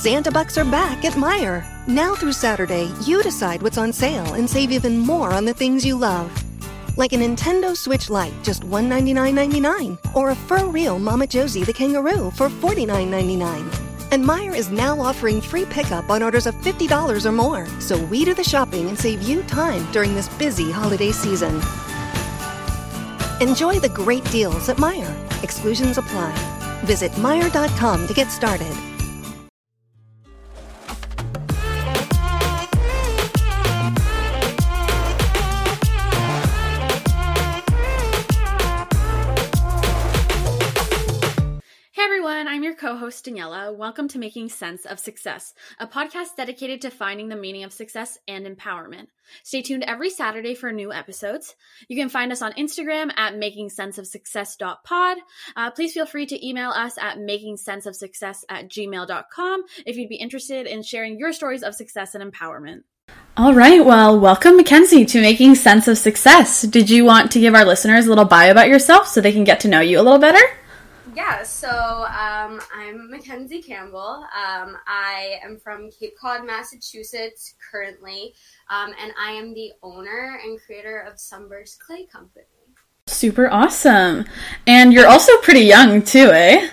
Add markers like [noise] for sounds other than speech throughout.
Santa Bucks are back at Meijer. Now through Saturday, you decide what's on sale and save even more on the things you love. Like a Nintendo Switch Lite, just $199.99, or a FurReal Mama Josie the kangaroo for $49.99. And Meijer is now offering free pickup on orders of $50 or more, so we do the shopping and save you time during this busy holiday season. Enjoy the great deals at Meijer. Exclusions apply. Visit Meijer.com to get started. Co host Daniela. Welcome to Making Sense of Success, a podcast dedicated to finding the meaning of success and empowerment. Stay tuned every Saturday for new episodes. You can find us on Instagram at makingsenseofsuccess.pod. Uh, please feel free to email us at makingsenseofsuccess at gmail.com if you'd be interested in sharing your stories of success and empowerment. All right, well, welcome, Mackenzie, to Making Sense of Success. Did you want to give our listeners a little bio about yourself so they can get to know you a little better? Yeah, so um, I'm Mackenzie Campbell. Um, I am from Cape Cod, Massachusetts currently, um, and I am the owner and creator of Sunburst Clay Company. Super awesome. And you're also pretty young, too, eh?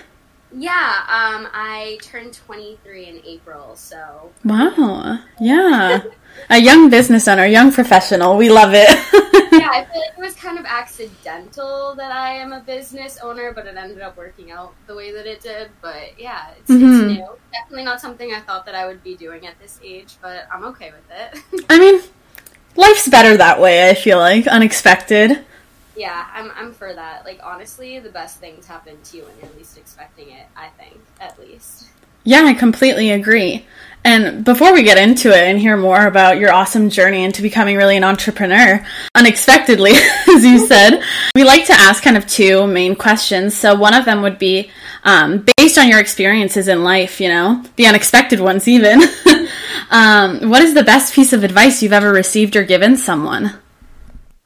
Yeah, um, I turned 23 in April, so. Wow. Yeah. a young business owner, young professional. We love it. [laughs] yeah, I feel like it was kind of accidental that I am a business owner, but it ended up working out the way that it did. But yeah, it's, Mhm. it's new. Definitely not something I thought that I would be doing at this age, but I'm okay with it. [laughs] I mean, life's better that way, I feel like. Unexpected. yeah, I'm, I'm for that. Like, honestly, the best things happen to you when you're least expecting it, I think, at least. Yeah, I completely agree. And before we get into it and hear more about your awesome journey into becoming really an entrepreneur, unexpectedly, [laughs] as you said, we like to ask kind of two main questions. So one of them would be um, based on your experiences in life, you know, the unexpected ones even. [laughs] um, what is the best piece of advice you've ever received or given someone?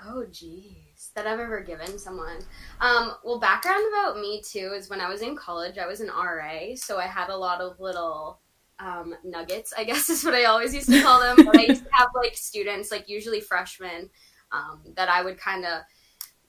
Oh, geez. That I've ever given someone. Um, well, background about me, too, is when I was in college, I was an RA, so I had a lot of little um, nuggets, I guess [laughs] is what I always used to call them. but I used to have, like, students, like, usually freshmen, um, that I would kind of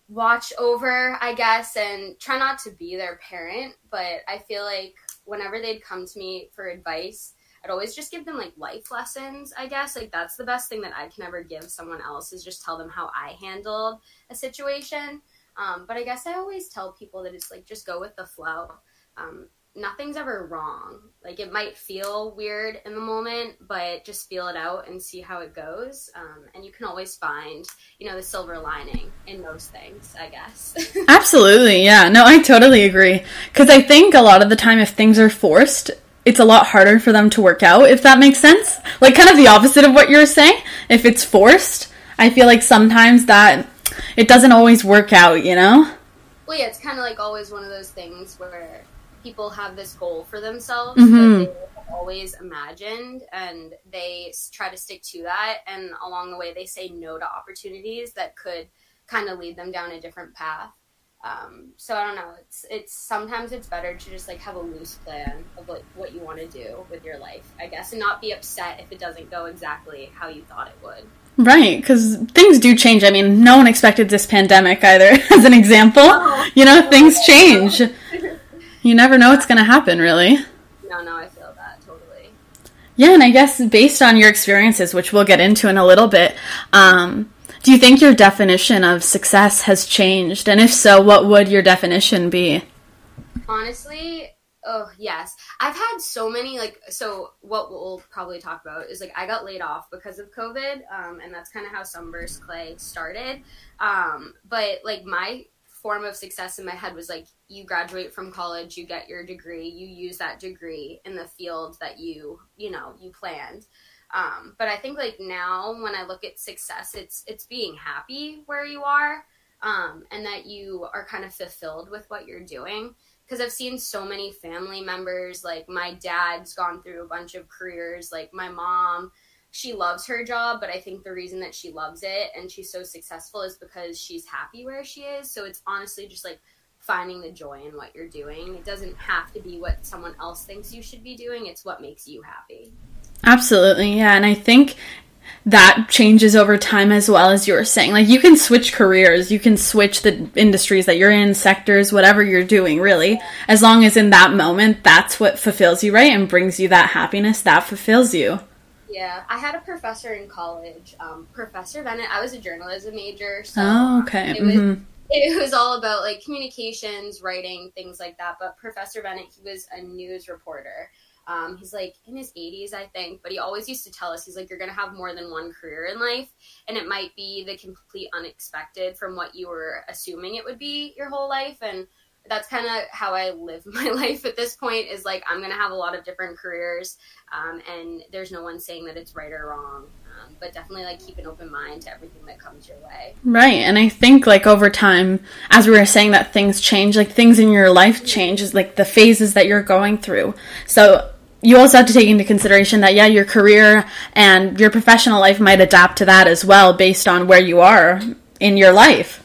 watch over, I guess, and try not to be their parent. But I feel like whenever they'd come to me for advice, I'd always just give them like life lessons, I guess. Like that's the best thing that I can ever give someone else is just tell them how I handled a situation. Um, but I guess I always tell people that it's like just go with the flow. Um, nothing's ever wrong. Like it might feel weird in the moment, but just feel it out and see how it goes. Um, and you can always find, you know, the silver lining in those things, I guess. [laughs] Absolutely, yeah. No, I totally agree. Because I think a lot of the time, if things are forced, it's a lot harder for them to work out, if that makes sense. Like, kind of the opposite of what you're saying. If it's forced, I feel like sometimes that it doesn't always work out, you know? Well, yeah, it's kind of like always one of those things where people have this goal for themselves Mhm. that they have always imagined, and they try to stick to that. And along the way, they say no to opportunities that could kind of lead them down a different path. Um, so I don't know. It's it's sometimes it's better to just like have a loose plan of like what you want to do with your life, I guess, and not be upset if it doesn't go exactly how you thought it would. Right, because things do change. I mean, no one expected this pandemic either, [laughs] as an example. You know, things [laughs] change. [laughs] You never know what's going to happen, really. No, no, I feel that totally. Yeah, and I guess based on your experiences, which we'll get into in a little bit, um, do you think your definition of success has changed? And if so, what would your definition be? Honestly, oh yes. I've had so many like so what we'll probably talk about is like I got laid off because of COVID, um, and that's kind of how Sunburst Clay started. Um, but like my form of success in my head was like you graduate from college, you get your degree, you use that degree in the field that you you know you planned. Um, but I think like now when I look at success, it's it's being happy where you are, um, and that you are kind of fulfilled with what you're doing because I've seen so many family members. Like my dad's gone through a bunch of careers. Like my mom, she loves her job, but I think the reason that she loves it and she's so successful is because she's happy where she is. So it's honestly just like finding the joy in what you're doing. It doesn't have to be what someone else thinks you should be doing, it's what makes you happy. Absolutely, yeah. And I think that changes over time as well as you were saying. Like you can switch careers, you can switch the industries that you're in, sectors, whatever you're doing, really. As long as in that moment that's what fulfills you, right? And brings you that happiness, that fulfills you. Yeah, I had a professor in college, um, Professor Bennett. I was a journalism major, so oh, okay. it was mm-hmm. it was all about like communications, writing, things like that. But Professor Bennett, he was a news reporter, um, he's like in his 80s, I think, but he always used to tell us, he's like, you're going to have more than one career in life. And it might be the complete unexpected from what you were assuming it would be your whole life. And that's kind of how I live [laughs] my life at this point is like, I'm to have a lot of different careers. Um, and there's no one saying that it's right or wrong. Um, but definitely like keep an open mind to everything that comes your way. Right. And I think like over time, as we were saying that things change, like things in your life change is like the phases that you're going through. So you also have to take into consideration that yeah your career and your professional life might adapt to that as well based on where you are in your life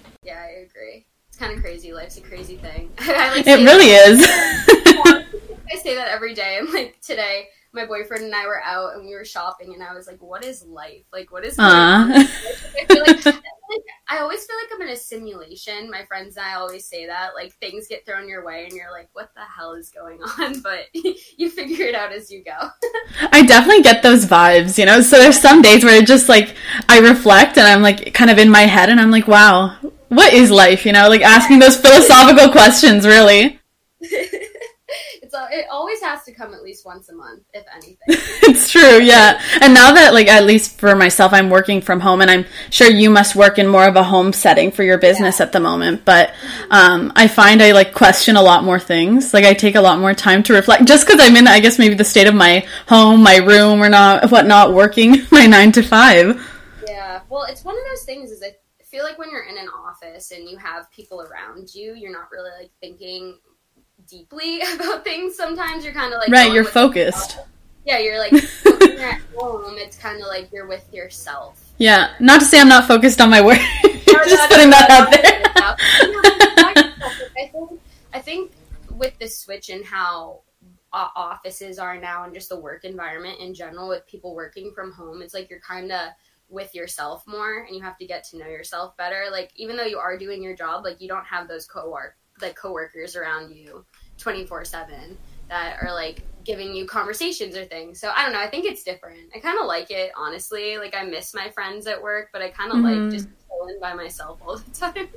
it's kind of crazy life's a crazy thing [laughs] like it really is [laughs] i say that every day i'm like today my boyfriend and I were out and we were shopping, and I was like, "What is life? Like, what is?" Uh. [laughs] I, like, like, I always feel like I'm in a simulation. My friends and I always say that. Like, things get thrown your way, and you're like, "What the hell is going on?" But you figure it out as you go. I definitely get those vibes, you know. So there's some days where it just like I reflect, and I'm like kind of in my head, and I'm like, "Wow, what is life?" You know, like asking those philosophical questions, really [laughs] it's it always has to come at least once a month, if anything. [laughs] it's true, yeah. And now that, like, at least for myself, I'm working from home, and I'm sure you must work in more of a home setting for your business yeah. at the moment. But um, I find I like question a lot more things. Like, I take a lot more time to reflect, just because I'm in, I guess, maybe the state of my home, my room, or not whatnot, working [laughs] my nine to five. Yeah, well, it's one of those things. Is I feel like when you're in an office and you have people around you, you're not really like thinking deeply [laughs] about things. Sometimes you're kind of like right. You're focused. Yeah, you're like [laughs] when you're at home. It's kind of like you're with yourself. Yeah, not to say I'm not focused on my work. Just putting that out there. I think I think with the switch and how offices are now and just the work environment in general with people working from home, it's like you're kind of with yourself more and you have to get to know yourself better. Like even though you are doing your job, like you don't have those co-work like coworkers around you 24 7 that are like giving you conversations or things. So I don't know. I think it's different. I kind of like it, honestly. Like I miss my friends at work, but I kind of mm-hmm. like just chilling by myself all the [laughs] time.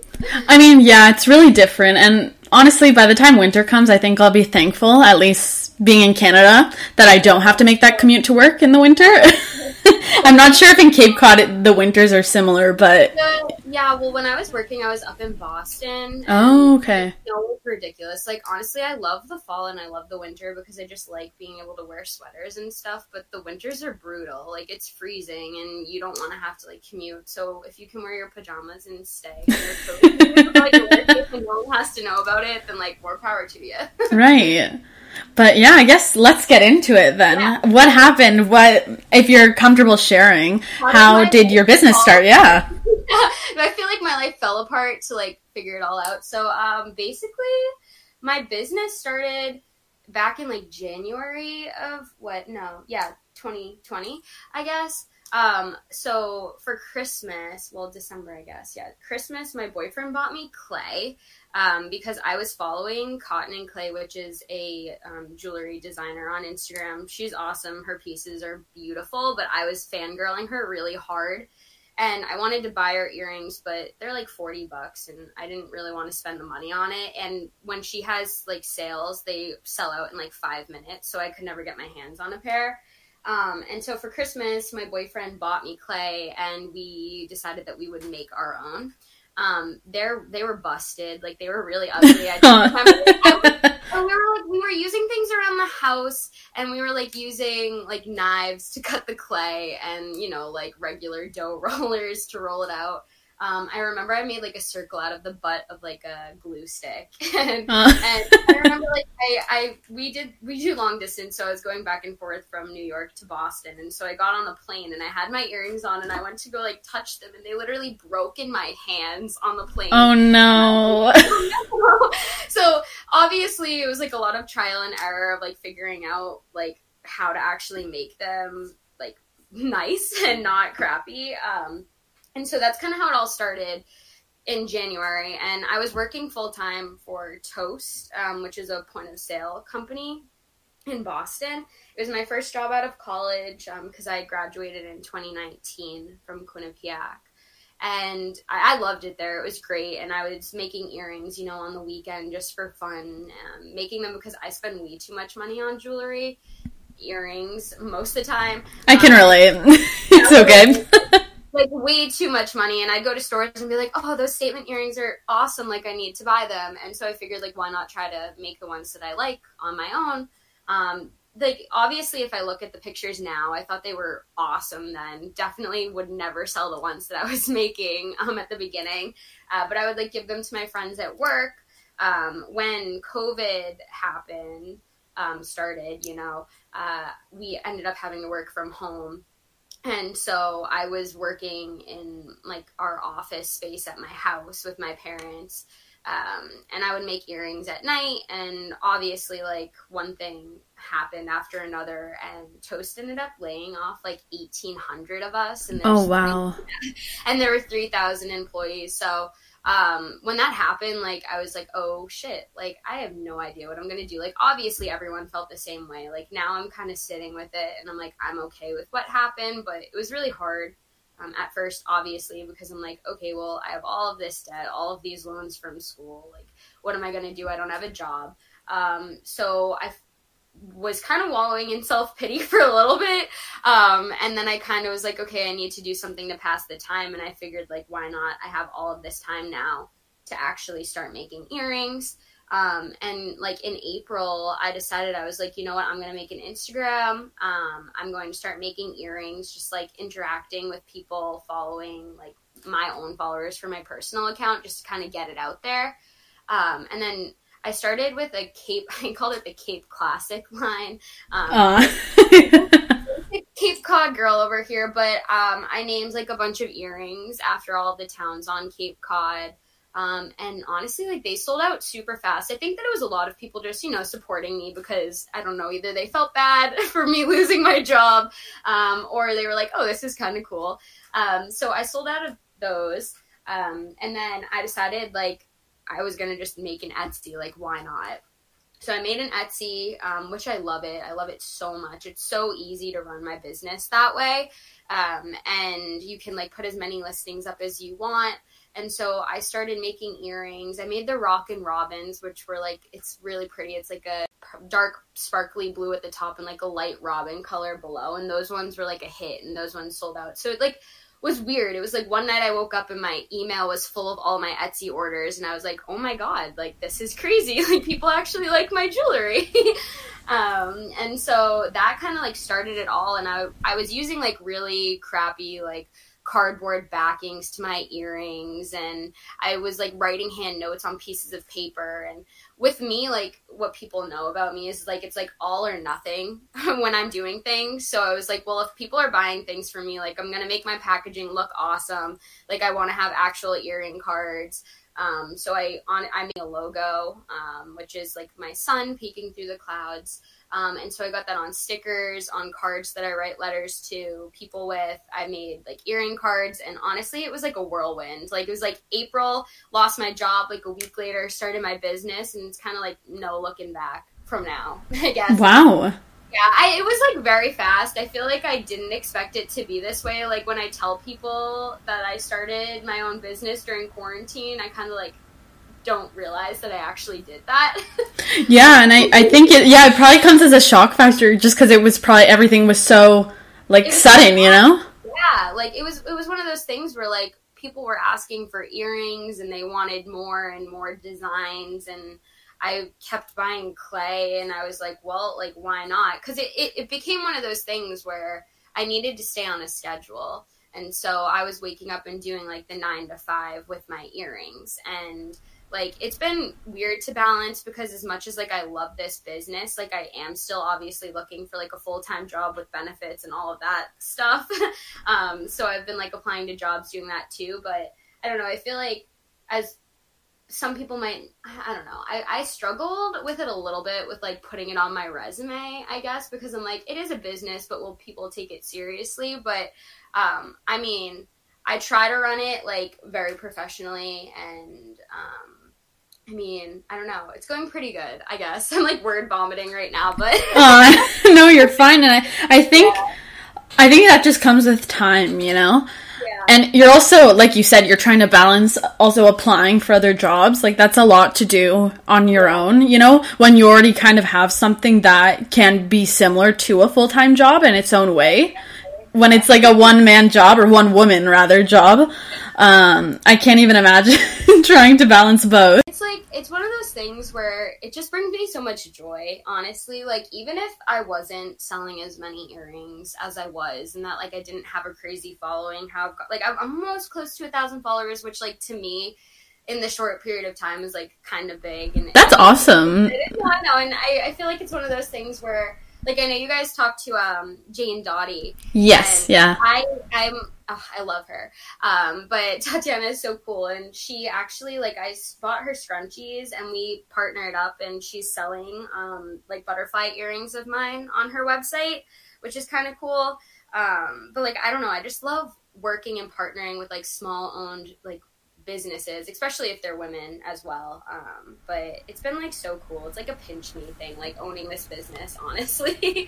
I mean, yeah, it's really different. And honestly, by the time winter comes, I think I'll be thankful, at least being in Canada, that I don't have to make that commute to work in the winter. [laughs] [laughs] I'm not sure if in Cape Cod it, the winters are similar, but yeah. Well, when I was working, I was up in Boston. Oh, okay. Was ridiculous. Like honestly, I love the fall and I love the winter because I just like being able to wear sweaters and stuff. But the winters are brutal. Like it's freezing and you don't want to have to like commute. So if you can wear your pajamas and stay, in your coat and like, no one has to know about it, then like more power to you. [laughs] right. But yeah, I guess let's get into it then. Yeah. What happened? What if you're comfortable sharing? How, how did your business start? Yeah. [laughs] I feel like my life fell apart to like figure it all out. So um basically my business started back in like January of what? No, yeah, 2020, I guess. Um, so for Christmas, well, December, I guess, yeah, Christmas, my boyfriend bought me clay um, because I was following Cotton and Clay, which is a um, jewelry designer on Instagram. She's awesome. Her pieces are beautiful, but I was fangirling her really hard. And I wanted to buy her earrings, but they're like 40 bucks, and I didn't really want to spend the money on it. And when she has like sales, they sell out in like five minutes, so I could never get my hands on a pair. Um, and so for Christmas, my boyfriend bought me clay, and we decided that we would make our own um they're they were busted. Like they were really ugly. I remember, [laughs] and we were like we were using things around the house and we were like using like knives to cut the clay and you know like regular dough [laughs] rollers to roll it out um, I remember I made like a circle out of the butt of like a glue stick, [laughs] and, uh. and I remember like I, I we did we do long distance, so I was going back and forth from New York to Boston, and so I got on a plane and I had my earrings on, and I went to go like touch them, and they literally broke in my hands on the plane. Oh no! [laughs] so obviously it was like a lot of trial and error of like figuring out like how to actually make them like nice [laughs] and not crappy. Um, and so that's kind of how it all started in January. And I was working full time for Toast, um, which is a point of sale company in Boston. It was my first job out of college because um, I graduated in 2019 from Quinnipiac. And I, I, loved it there. It was great. And I was making earrings, you know, on the weekend just for fun, um, making them because I spend way too much money on jewelry, earrings most of the time. I can um, relate. [laughs] it's okay. [laughs] like way too much money and I'd go to stores and be like, "Oh, those statement earrings are awesome. Like I need to buy them." And so I figured like why not try to make the ones that I like on my own. Um, like obviously if I look at the pictures now, I thought they were awesome then. Definitely would never sell the ones that I was [laughs] making um, at the beginning. Uh, but I would like give them to my friends at work. Um, when COVID happened, um, started, you know, uh, we ended up having to work from home and so I was working in like our office space at my house with my parents. Um, and I would make earrings at night. And obviously, like one thing happened after another, and Toast ended up laying off like 1,800 of us. And oh, wow. [laughs] and there were 3,000 employees. So um, when that happened, like I was like, oh shit, like I have no idea what I'm gonna do. Like obviously everyone felt the same way. Like now I'm kind of sitting with it and I'm like, I'm okay with what happened, but it was really hard um, at first, obviously, because I'm like, okay, well, I have all of this debt, all of these loans from school. Like, what am I gonna do? I don't have a job. Um, so I was kind of wallowing in self pity [laughs] for a little bit. Um, and then I kind of was like, okay, I need to do something to pass the time. And I figured, like, why not? I have all of this time now to actually start making earrings. Um, and like in April, I decided I was like, you know what, I'm to make an Instagram. Um, I'm going to start making earrings, just like interacting with people, following like my own followers for my personal account, just to kind of get it out there. Um, and then I started with a Cape. [laughs] I called it the Cape Classic line. Um, Cape Cod girl over here, but um, I named like a bunch of earrings after all the towns on Cape Cod. Um, and honestly, like they sold out super fast. I think that it was a lot of people just, you know, supporting me because I don't know, either they felt bad [laughs] for me losing my job, um, or they were like, oh, this is kind of cool. Um, so I sold out of those. Um, and then I decided, like, I was gonna just make an Etsy. Like, why not? So I made an Etsy, um, which I love it. I love it so much. It's so easy to run my business that way, um, and you can like put as many listings up as you want. And so I started making earrings. I made the Rock and Robins, which were like it's really pretty. It's like a dark sparkly blue at the top and like a light robin color below. And those ones were like a hit, and those ones sold out. So like was weird. It was like one night I woke up and my email was full of all my Etsy orders, and I was like, oh my god, like this is crazy. [laughs] Like people actually like my jewelry. [laughs] um, and so that kind of like started it all. And I I was using like really crappy like cardboard backings to my earrings and I was like writing hand notes on pieces of paper and with me like what people know about me is like it's like all or nothing [laughs] when I'm doing things. So I was like well if people are buying things for me like I'm to make my packaging look awesome like I want to have actual earring cards um, so I on I made a logo um, which is like my sun peeking through the clouds um, and so I got that on stickers, on cards that I write letters to people with. I made like earring cards, and honestly, it was like a whirlwind. Like it was like April, lost my job. Like a week later, started my business, and it's kind of like no looking back from now. [laughs] I guess. Wow. Yeah, I, it was like very fast. I feel like I didn't expect it to be this way. Like when I tell people that I started my own business during quarantine, I kind of like don't realize that I actually did that. [laughs] yeah, and I, I think it yeah, it probably comes as a shock factor just because it was probably everything was so like was sudden, you know? Yeah, like it was it was one of those things where like people were asking for earrings and they wanted more and more designs and I kept buying clay and I was like, well, like why not? Because it, it, it became one of those things where I needed to stay on a schedule And so I was waking up and doing like the nine to five with my earrings. And like it's been weird to balance because as much as like I love this business, like I am still obviously looking for like a full time job with benefits and all of that stuff. [laughs] um, so I've been like applying to jobs doing that too. But I don't know, I feel like as some people might i don't know I, I struggled with it a little bit with like putting it on my resume i guess because i'm like it is a business but will people take it seriously but um i mean i try to run it like very professionally and um I mean, I don't know. It's going pretty good, I guess. [laughs] I'm like word vomiting right now, but [laughs] uh, [laughs] no, you're fine. And I, I think, yeah. I think that just comes with time, you know. And you're also, like you said, you're trying to balance also applying for other jobs. Like that's a lot to do on your own, you know, when you already kind of have something that can be similar to a full time job in its own way. When it's like a one man job or one woman rather job, um, I can't even imagine [laughs] trying to balance both. It's like it's one of those things where it just brings me so much joy, honestly. Like even if I wasn't selling as many earrings as I was, and that like I didn't have a crazy following, how like I'm almost close to a thousand followers, which like to me in the short period of time is like kind of big. And that's awesome. [laughs] I know, and I, I feel like it's one of those things where like I know you guys talked to um Jane Dottie. Yes, yeah. I I'm oh, I love her. Um, but [laughs] Tatiana is so cool, and she actually like I bought her scrunchies, and we partnered up, and she's selling um like butterfly earrings of mine on her website, which is kind of cool. Um, but like I don't know, I just love working and partnering with like small owned like businesses, especially if they're women as well. Um, but it's been like so cool. It's like a pinch me thing, like owning this business, [laughs] honestly.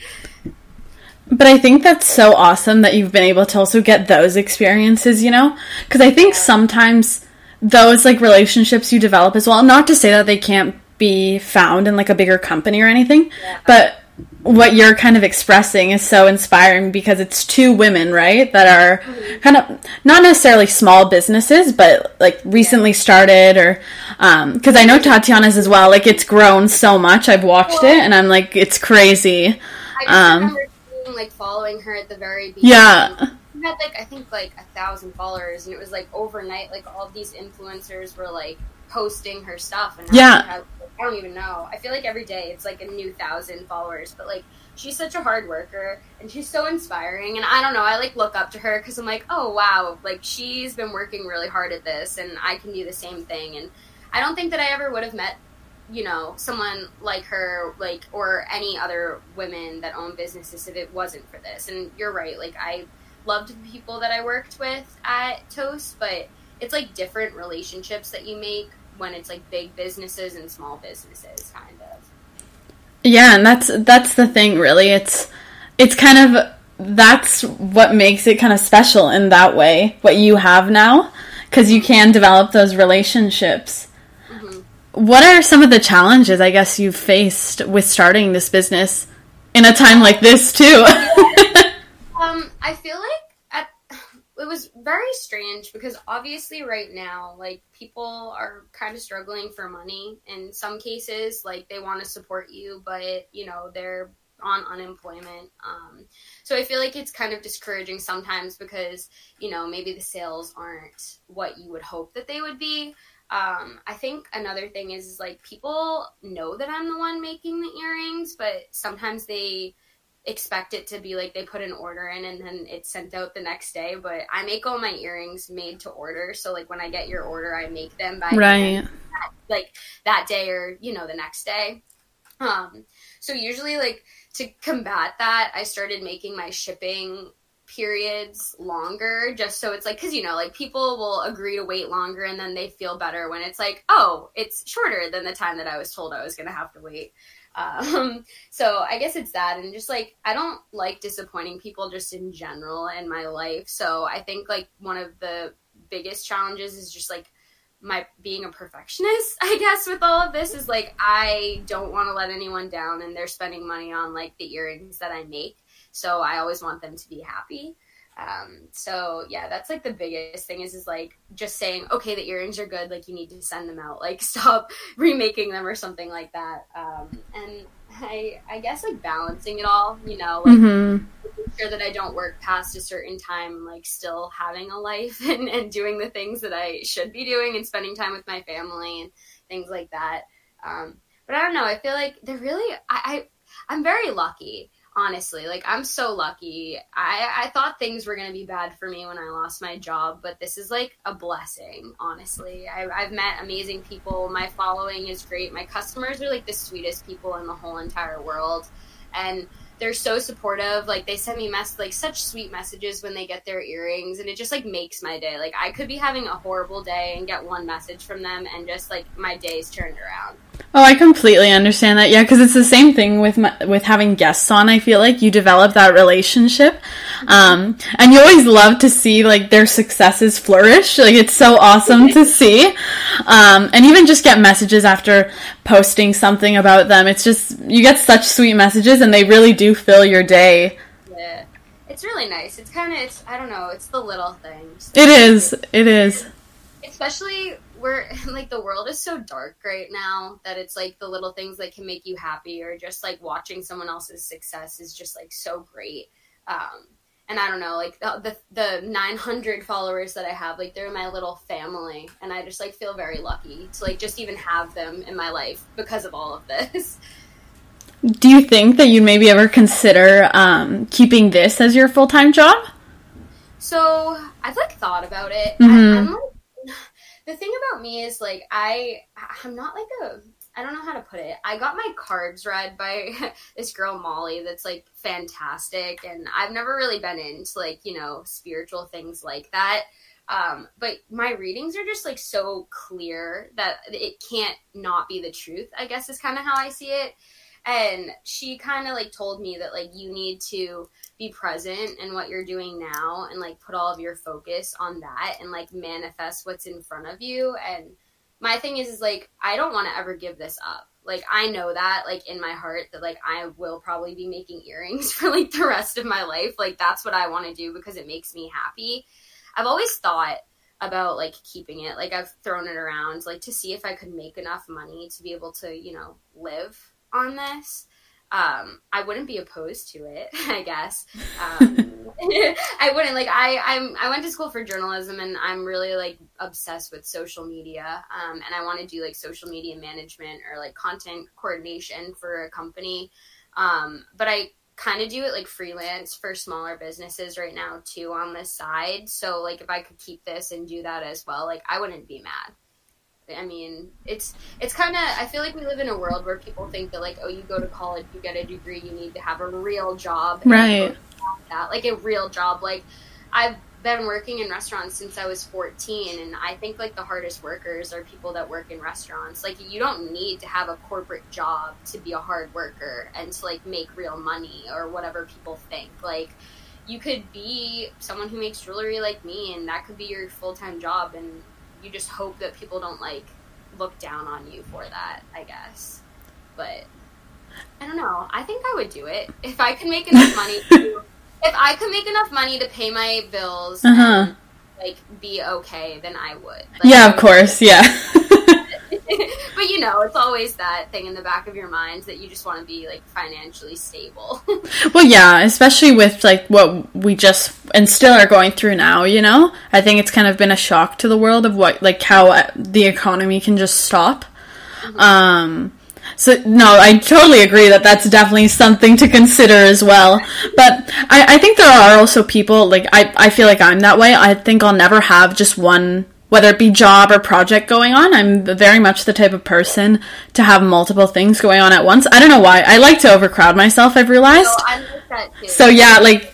but I think that's so awesome that you've been able to also get those experiences, you know? Because I think yeah. sometimes those like relationships you develop as well, not to say that they can't be found in like a bigger company or anything, yeah. but what you're kind of expressing is so inspiring because it's two women, right, that are kind of not necessarily small businesses, but like recently started or because um, I know Tatiana's as well. Like it's grown so much. I've watched it and I'm like, it's crazy. I just um, remember seeing, like following her at the very beginning. Yeah. She had like I think like a thousand followers, and it was like overnight. Like all these influencers were like posting her stuff, and yeah. I don't even know. I feel like every day it's like a new thousand followers, but like she's such a hard worker and she's so inspiring. And I don't know, I like look up to her because I'm like, oh wow, like she's been working really hard at this, and I can do the same thing. And I don't think that I ever would have met, you know, someone like her, like or any other women that own businesses if it wasn't for this. And you're right, like I loved the people that I worked with at Toast, but it's like different relationships that you make when it's like big businesses and small businesses kind of. Yeah and that's that's the thing really. It's it's kind of that's what makes it kind of special in that way what you have now because you can develop those relationships. Mm-hmm. what are some of the challenges i guess you've faced with starting this business in a time like this too? [laughs] Um i feel was very strange because obviously right now like people are kind of struggling for money. In some cases like they want to support you but you know they're on unemployment. Um, so i feel like it's kind of discouraging sometimes because you know maybe the sales aren't what you would hope that they would be. Um, i think another thing is, is like people know that i'm the one making the earrings but sometimes they expect it to be like they put an order in and then it's sent out the next day but i make all my earrings made to order. So like when i get your order i make them by right. that, like that day or you know the next day. Um so usually like to combat that i started making my shipping periods longer just so it's like because you know like people will agree to wait longer and then they feel better when it's like oh it's shorter than the time that i was told i was going to have to wait um, [laughs] so I guess it's that, and just like I don't like disappointing people just in general in my life. So I think like one of the biggest challenges is just like my being a perfectionist. [laughs] I guess with all of this is like I don't want to let anyone down, and they're spending money on like the earrings that I make. So I always want them to be happy. Um, so yeah, that's like the biggest thing is is like just saying, okay, the earrings are good, like you need to send them out, like [laughs] stop remaking them or something like that. Um, and I I guess like balancing it all, you know, like mm-hmm. sure that I don't work past a certain time, like still having a life [laughs] and, and doing the things that I should be doing and spending time with my family and things like that. Um, but I don't know. I feel like they're really, I, I I'm very lucky honestly like i'm so lucky i i thought things were going to be bad for me when i lost my job but this is like a blessing honestly I, i've met amazing people my following is great my customers are like the sweetest people in the whole entire world and they're so supportive. Like they send me mess like such sweet messages when they get their earrings, and it just like makes my day. Like I could be having a horrible day and get one message from them, and just like my day's turned around. Oh, I completely understand that. Yeah, because it's the same thing with my, with having guests on. I feel like you develop that relationship, um, and you always love to see like their successes flourish. Like it's so awesome to see, um, and even just get messages after posting something about them. It's just you get such sweet messages, and they really do fill your day. Yeah, it's really nice. It's kind of it's I don't know. It's the little things. It is. It is. Especially we're [laughs] like the world is so dark right now that it's like the little things that can make you happy or just like watching someone else's success is just like so great. Um, and I don't know, like the, the, the 900 followers that I have, like they're my little family, and I just like feel very lucky to like just even have them in my life because of all of this. [laughs] Do you think that you'd maybe ever consider um, keeping this as your full time job? So I've like thought about it. Mm-hmm. I, am like, the thing about me is like I I'm not like a I don't know how to put it. I got my cards read by [laughs] this girl Molly that's like fantastic and I've never really been into like, you know, spiritual things like that. Um, but my readings are just like so clear that it can't not be the truth, I guess is kind of how I see it. And she kind of like told me that like you need to be present in what you're doing now and like put all of your focus on that and like manifest what's in front of you and my thing is is like I don't want to ever give this up. Like I know that like in my heart that like I will probably be making earrings [laughs] for like the rest of my life. Like that's what I want to do because it makes me happy. I've always thought about like keeping it. Like I've thrown it around like to see if I could make enough money to be able to, you know, live on this um, I wouldn't be opposed to it. [laughs] I guess um, [laughs] I wouldn't like. I I'm I went to school for journalism, and I'm really like obsessed with social media. Um, and I want to do like social media management or like content coordination for a company. Um, but I kind of do it like freelance for smaller businesses right now too on the side. So like if I could keep this and do that as well, like I wouldn't be mad. I mean, it's it's kind of. I feel like we live in a world where people think that like, oh, you go to college, you get a degree, you need to have a real job, right? That like a real job. Like, I've been working in restaurants since I was 14, and I think like the hardest workers are people that work in restaurants. Like, you don't need to have a corporate job to be a hard worker and to like make real money or whatever people think. Like, you could be someone who makes jewelry like me, and that could be your full time job, and you just hope that people don't like look down on you for that, I guess. But I don't know. I think I would do it if I could make enough money. [laughs] To, if I could make enough money to pay my bills uh-huh. and like be okay, then I would. Like, yeah, of course. Yeah. [laughs] but you know, it's always that thing in the back of your mind that you just want to be like financially stable. [laughs] well, yeah, especially with like what we just and still are going through now, you know? I think it's kind of been a shock to the world of what like how uh, the economy can just stop. Mm-hmm. Um so no, I totally agree that that's definitely something to consider as well. But I, I think there are also people like I, I feel like I'm that way. I think I'll never have just one whether it be job or project going on. I'm very much the type of person to have multiple things going on at once. I don't know why. I like to overcrowd myself, I've realized. I like. So yeah, like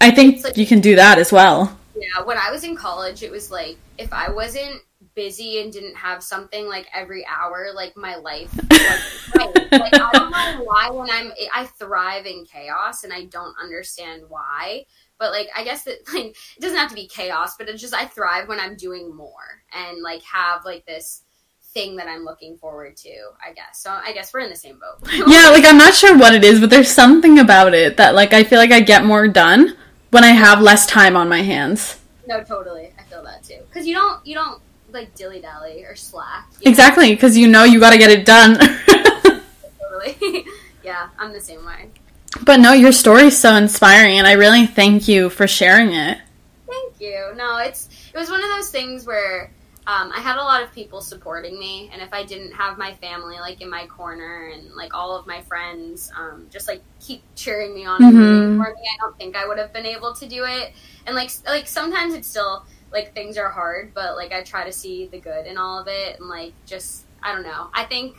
I think like, you can do that as well. Yeah, when I was in college, it was like if I wasn't busy and didn't have something like every hour, like my life. [laughs] like, like I don't know why when I'm I thrive in chaos and I don't understand why. But like I guess that [laughs] like it doesn't have to be chaos, but it's just I thrive when I'm doing more and like have like this thing that I'm looking forward to, I guess. So I guess we're in the same boat. [laughs] yeah, like I'm not sure what it is, but there's something about it that like I feel like I get more done when I have less time on my hands. No, totally. I feel that too. Cuz you don't you don't like dilly dally or slack. Exactly, because you know you got to get it done. [laughs] totally. yeah, I'm the same way. But no, your story's so inspiring, and I really thank you for sharing it. Thank you. No, it's it was one of those things where um, I had a lot of people supporting me, and if I didn't have my family like in my corner and like all of my friends, um, just like keep cheering me on mm-hmm. and for me, I don't think I would have been able to do it. And like like sometimes it's still like things are hard, but like I try to see the good in all of it, and like just I don't know. I think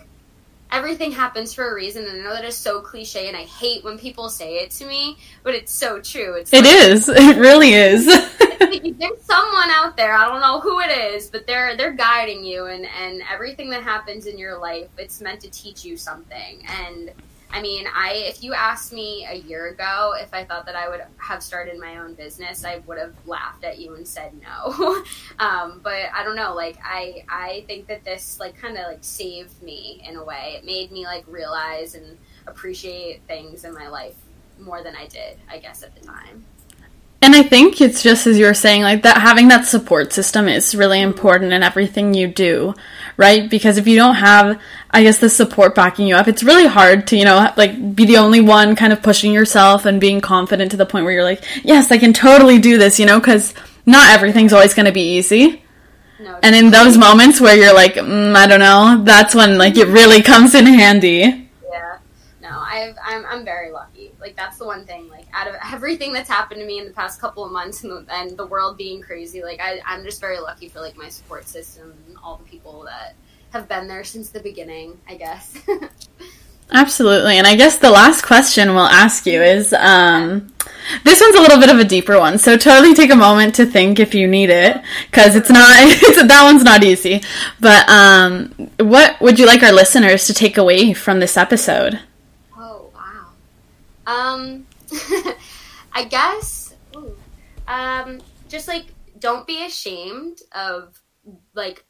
everything happens for a reason and i know that is so cliche and i hate when people say it to me but it's so true it's it like, is. [laughs] it really is [laughs] there's someone out there i don't know who it is but they're they're guiding you and and everything that happens in your life it's meant to teach you something and I mean, I if you asked me a year ago if I thought that I would have started my own business, I would have laughed at you and said no. [laughs] um, but I don't know, like I I think that this like kind of like saved me in a way. It made me like realize and appreciate things in my life more than I did, I guess, at the time. And I think it's just as you were saying, like that having that support system is really important in everything you do, right? Because if you don't have, I guess, the support backing you up, it's really hard to, you know, like be the only one kind of pushing yourself and being confident to the point where you're like, yes, I can totally do this, you know, because not everything's always going to be easy. No, and in those moments where you're like, mm, I don't know, that's when like it really comes in handy. Yeah. No, I've, I'm, I'm very lucky. Like that's the one thing. Like out of [laughs] everything that's happened to me in the past couple of months and the, and the world being crazy, like I, I'm just very lucky for like my support system and all the people that have been there since the beginning. I guess. [laughs] Absolutely, and I guess the last question we'll ask you is. Um, this one's a little bit of a deeper one, so totally take a moment to think if you need it, because it's not [laughs] it's, that one's not easy. But um, what would you like our listeners to take away from this episode? Um, [laughs] I guess, um, just like don't be ashamed of like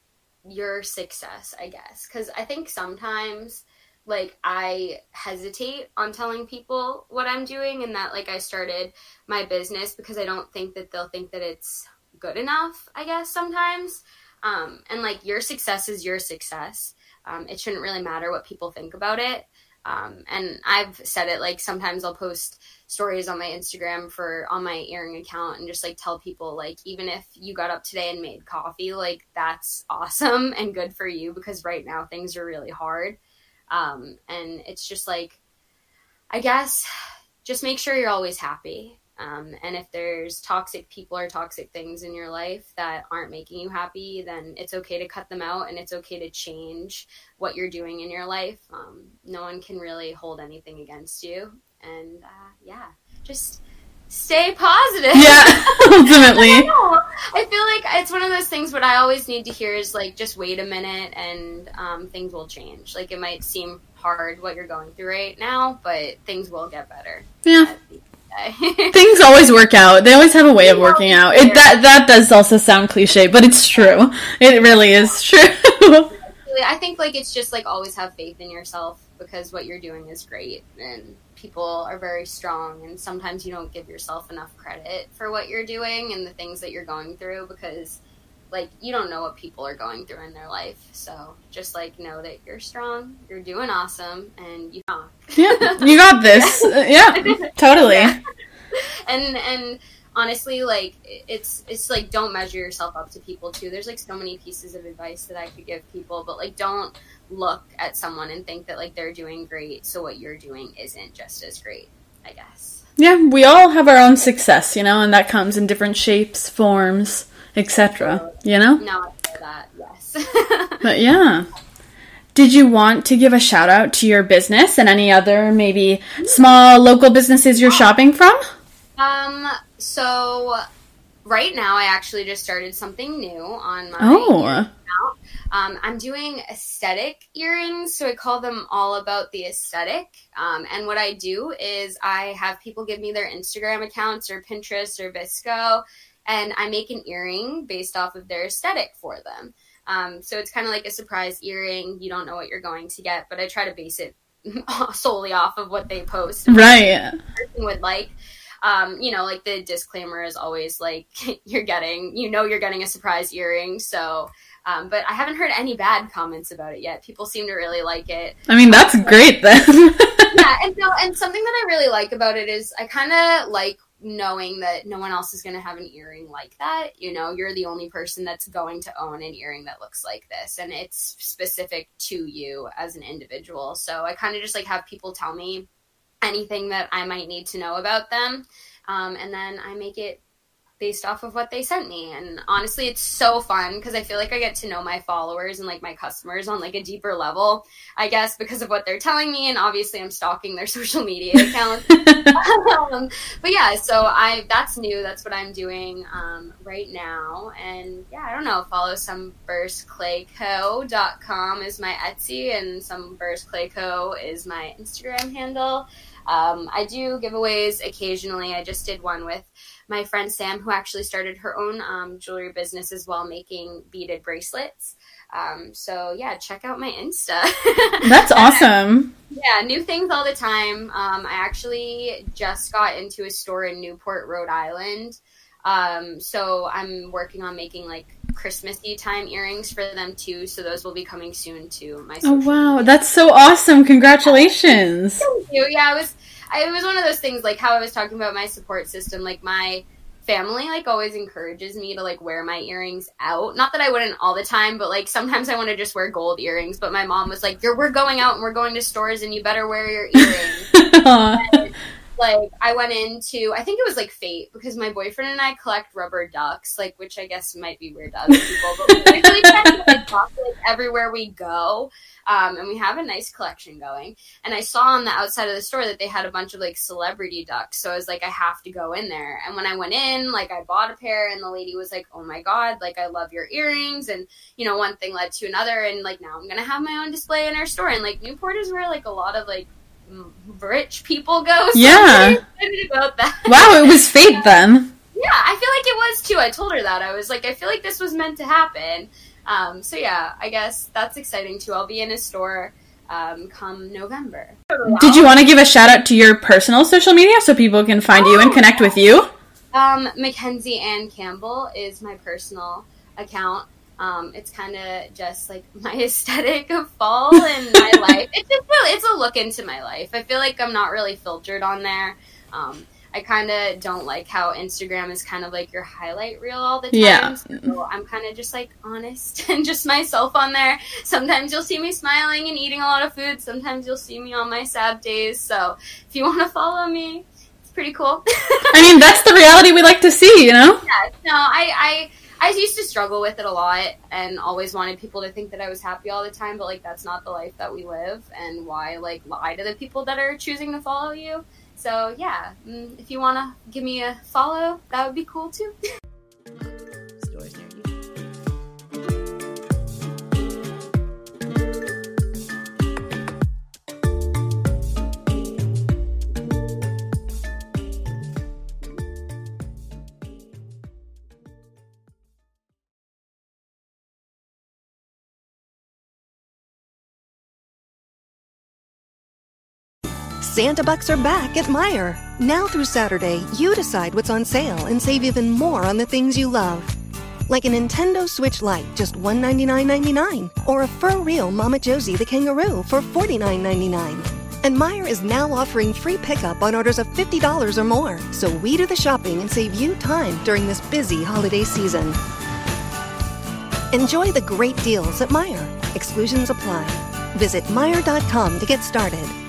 your success. I guess because I think sometimes like I hesitate on telling people what I'm doing and that like I started my business because I don't think that they'll think that it's good enough, I guess sometimes. Um, and like your success is your success. Um, it shouldn't really matter what people think about it. Um, and I've said it like sometimes I'll post stories on my Instagram for on my earring account and just like tell people like even if you got up today and made coffee, like that's awesome and good for you because right now things are really hard. Um, and it's just like I guess just make sure you're always happy. Um, and if there's toxic people or toxic things in your life that aren't making you happy, then it's okay to cut them out and it's okay to change what you're doing in your life. Um, no one can really hold anything against you. And uh, yeah, just stay positive. Yeah, [laughs] ultimately. I, I, feel like it's one of those things what I always need to hear is like, just wait a minute and um, things will change. Like, it might seem hard what you're going through right now, but things will get better. Yeah. [laughs] Things always work out. They always have a way of working out. It, that that does also sound cliche, but it's true. It really is true. I think like it's just like always have faith in yourself because what you're doing is great and people are very strong and sometimes you don't give yourself enough credit for what you're doing and the things that you're going through because like you don't know what people are going through in their life. So just like know that you're strong, you're doing awesome, and you rock. yeah, [laughs] you got this. Uh, yeah, [laughs] totally. Yeah. And and honestly, like it's it's like don't measure yourself up to people too. There's like so many pieces of advice that I could give people, but like don't look at someone and think that like they're doing great, so what you're doing isn't just as great. I guess. Yeah, we all have our own success, you know, and that comes in different shapes, forms etc. You know? No, that, yes. [laughs] but yeah. Did you want to give a shout out to your business and any other maybe small local businesses you're shopping from? Um, so right now I actually just started something new on my oh. account. Um, I'm doing aesthetic earrings, so I call them all about the aesthetic. Um, and what I do is I have people give me their Instagram accounts or Pinterest or VSCO, and I make an earring based off of their aesthetic for them. Um, so it's kind of like a surprise earring. You don't know what you're going to get, but I try to base it [laughs] solely off of what they post. Right. Person would like. Um, you know, like the disclaimer is always like [laughs] you're getting, you know, you're getting a surprise earring. So Um, but I haven't heard any bad comments about it yet. People seem to really like it. I mean, that's great then. [laughs] yeah, and no, and something that I really like about it is I kind of like knowing that no one else is going to have an earring like that. You know, you're the only person that's going to own an earring that looks like this, and it's specific to you as an individual. So I kind of just like have people tell me anything that I might need to know about them, um, and then I make it based off of what they sent me. And honestly, it's so fun because I feel like I get to know my followers and like my customers on like a deeper level, I guess, because of what they're telling me. And obviously, I'm stalking their [laughs] social media accounts. [laughs] um, but yeah, so I that's new. That's what I'm doing um, right now. And yeah, I don't know. Follow some com is my Etsy, and some Clayco is my Instagram handle. Um, I do giveaways occasionally. I just did one with my friend Sam, who actually started her own um, jewelry business as well, making beaded bracelets. Um, so yeah, check out my Insta. [laughs] That's awesome. yeah, new things all the time. Um, I actually just got into a store in Newport, Rhode Island. Um, so I'm working on making like Christmassy time earrings for them too. So those will be coming soon to my. Oh wow, media. that's so awesome! Congratulations. Thank you. Yeah, it was. I, it was one of those things like how I was talking about my support system. Like my family like always encourages me to like wear my earrings out. Not that I wouldn't all the time, but like sometimes I want to just wear gold earrings. But my mom was like, "You're we're going out and we're going to stores and you better wear your earrings." [laughs] like I went into I think it was like fate because my boyfriend and I collect rubber ducks, like which I guess might be weird to other people, but we really tend to like duck like everywhere we go. Um, and we have a nice collection going. And I saw on the outside of the store that they had a bunch of like celebrity ducks. So I was like, I have to go in there. And when I went in, like I bought a pair and the lady was like, Oh my God, like I love your earrings. And, you know, one thing led to another. And like now I'm to have my own display in our store. And like Newport is where like a lot of like rich people go. So yeah. about that. Wow, it was fate [laughs] then. Yeah, I feel like it was too. I told her that. I was like, I feel like this was meant to happen. Um, so yeah, I guess that's exciting too. I'll be in a store um, come November. Did you want to give a shout out to your personal social media so people can find oh, you and connect with you? Um, Mackenzie Ann Campbell is my personal account. Um, it's kind of just like [laughs] my aesthetic of fall and my [laughs] life. It's just a, it's a look into my life. I feel like I'm not really filtered on there. Um, I kind of don't like how Instagram is kind of like your highlight reel all the time. Yeah. So I'm kind of just like honest [laughs] and just myself on there. Sometimes you'll see me smiling and eating a lot of food. Sometimes you'll see me on my sad days. So if you want to follow me, it's pretty cool. I mean, that's the reality we like to see, you know? Yeah. No, I, I I used to struggle with it a lot and always wanted people to think that I was happy all the time, but like that's not the life that we live and why like lie to the people that are choosing to follow you. So yeah, mm, if you want to give me a follow, that would be cool too. [laughs] Santa Bucks are back at Meijer. Now through Saturday, you decide what's on sale and save even more on the things you love. Like a Nintendo Switch Lite, just $199.99. Or a FurReal Mama Josie the kangaroo for $49.99. And Meijer is now offering free pickup on orders of $50 or more. So we do the shopping and save you time during this busy holiday season. Enjoy the great deals at Meijer. Exclusions apply. Visit Meijer.com to get started.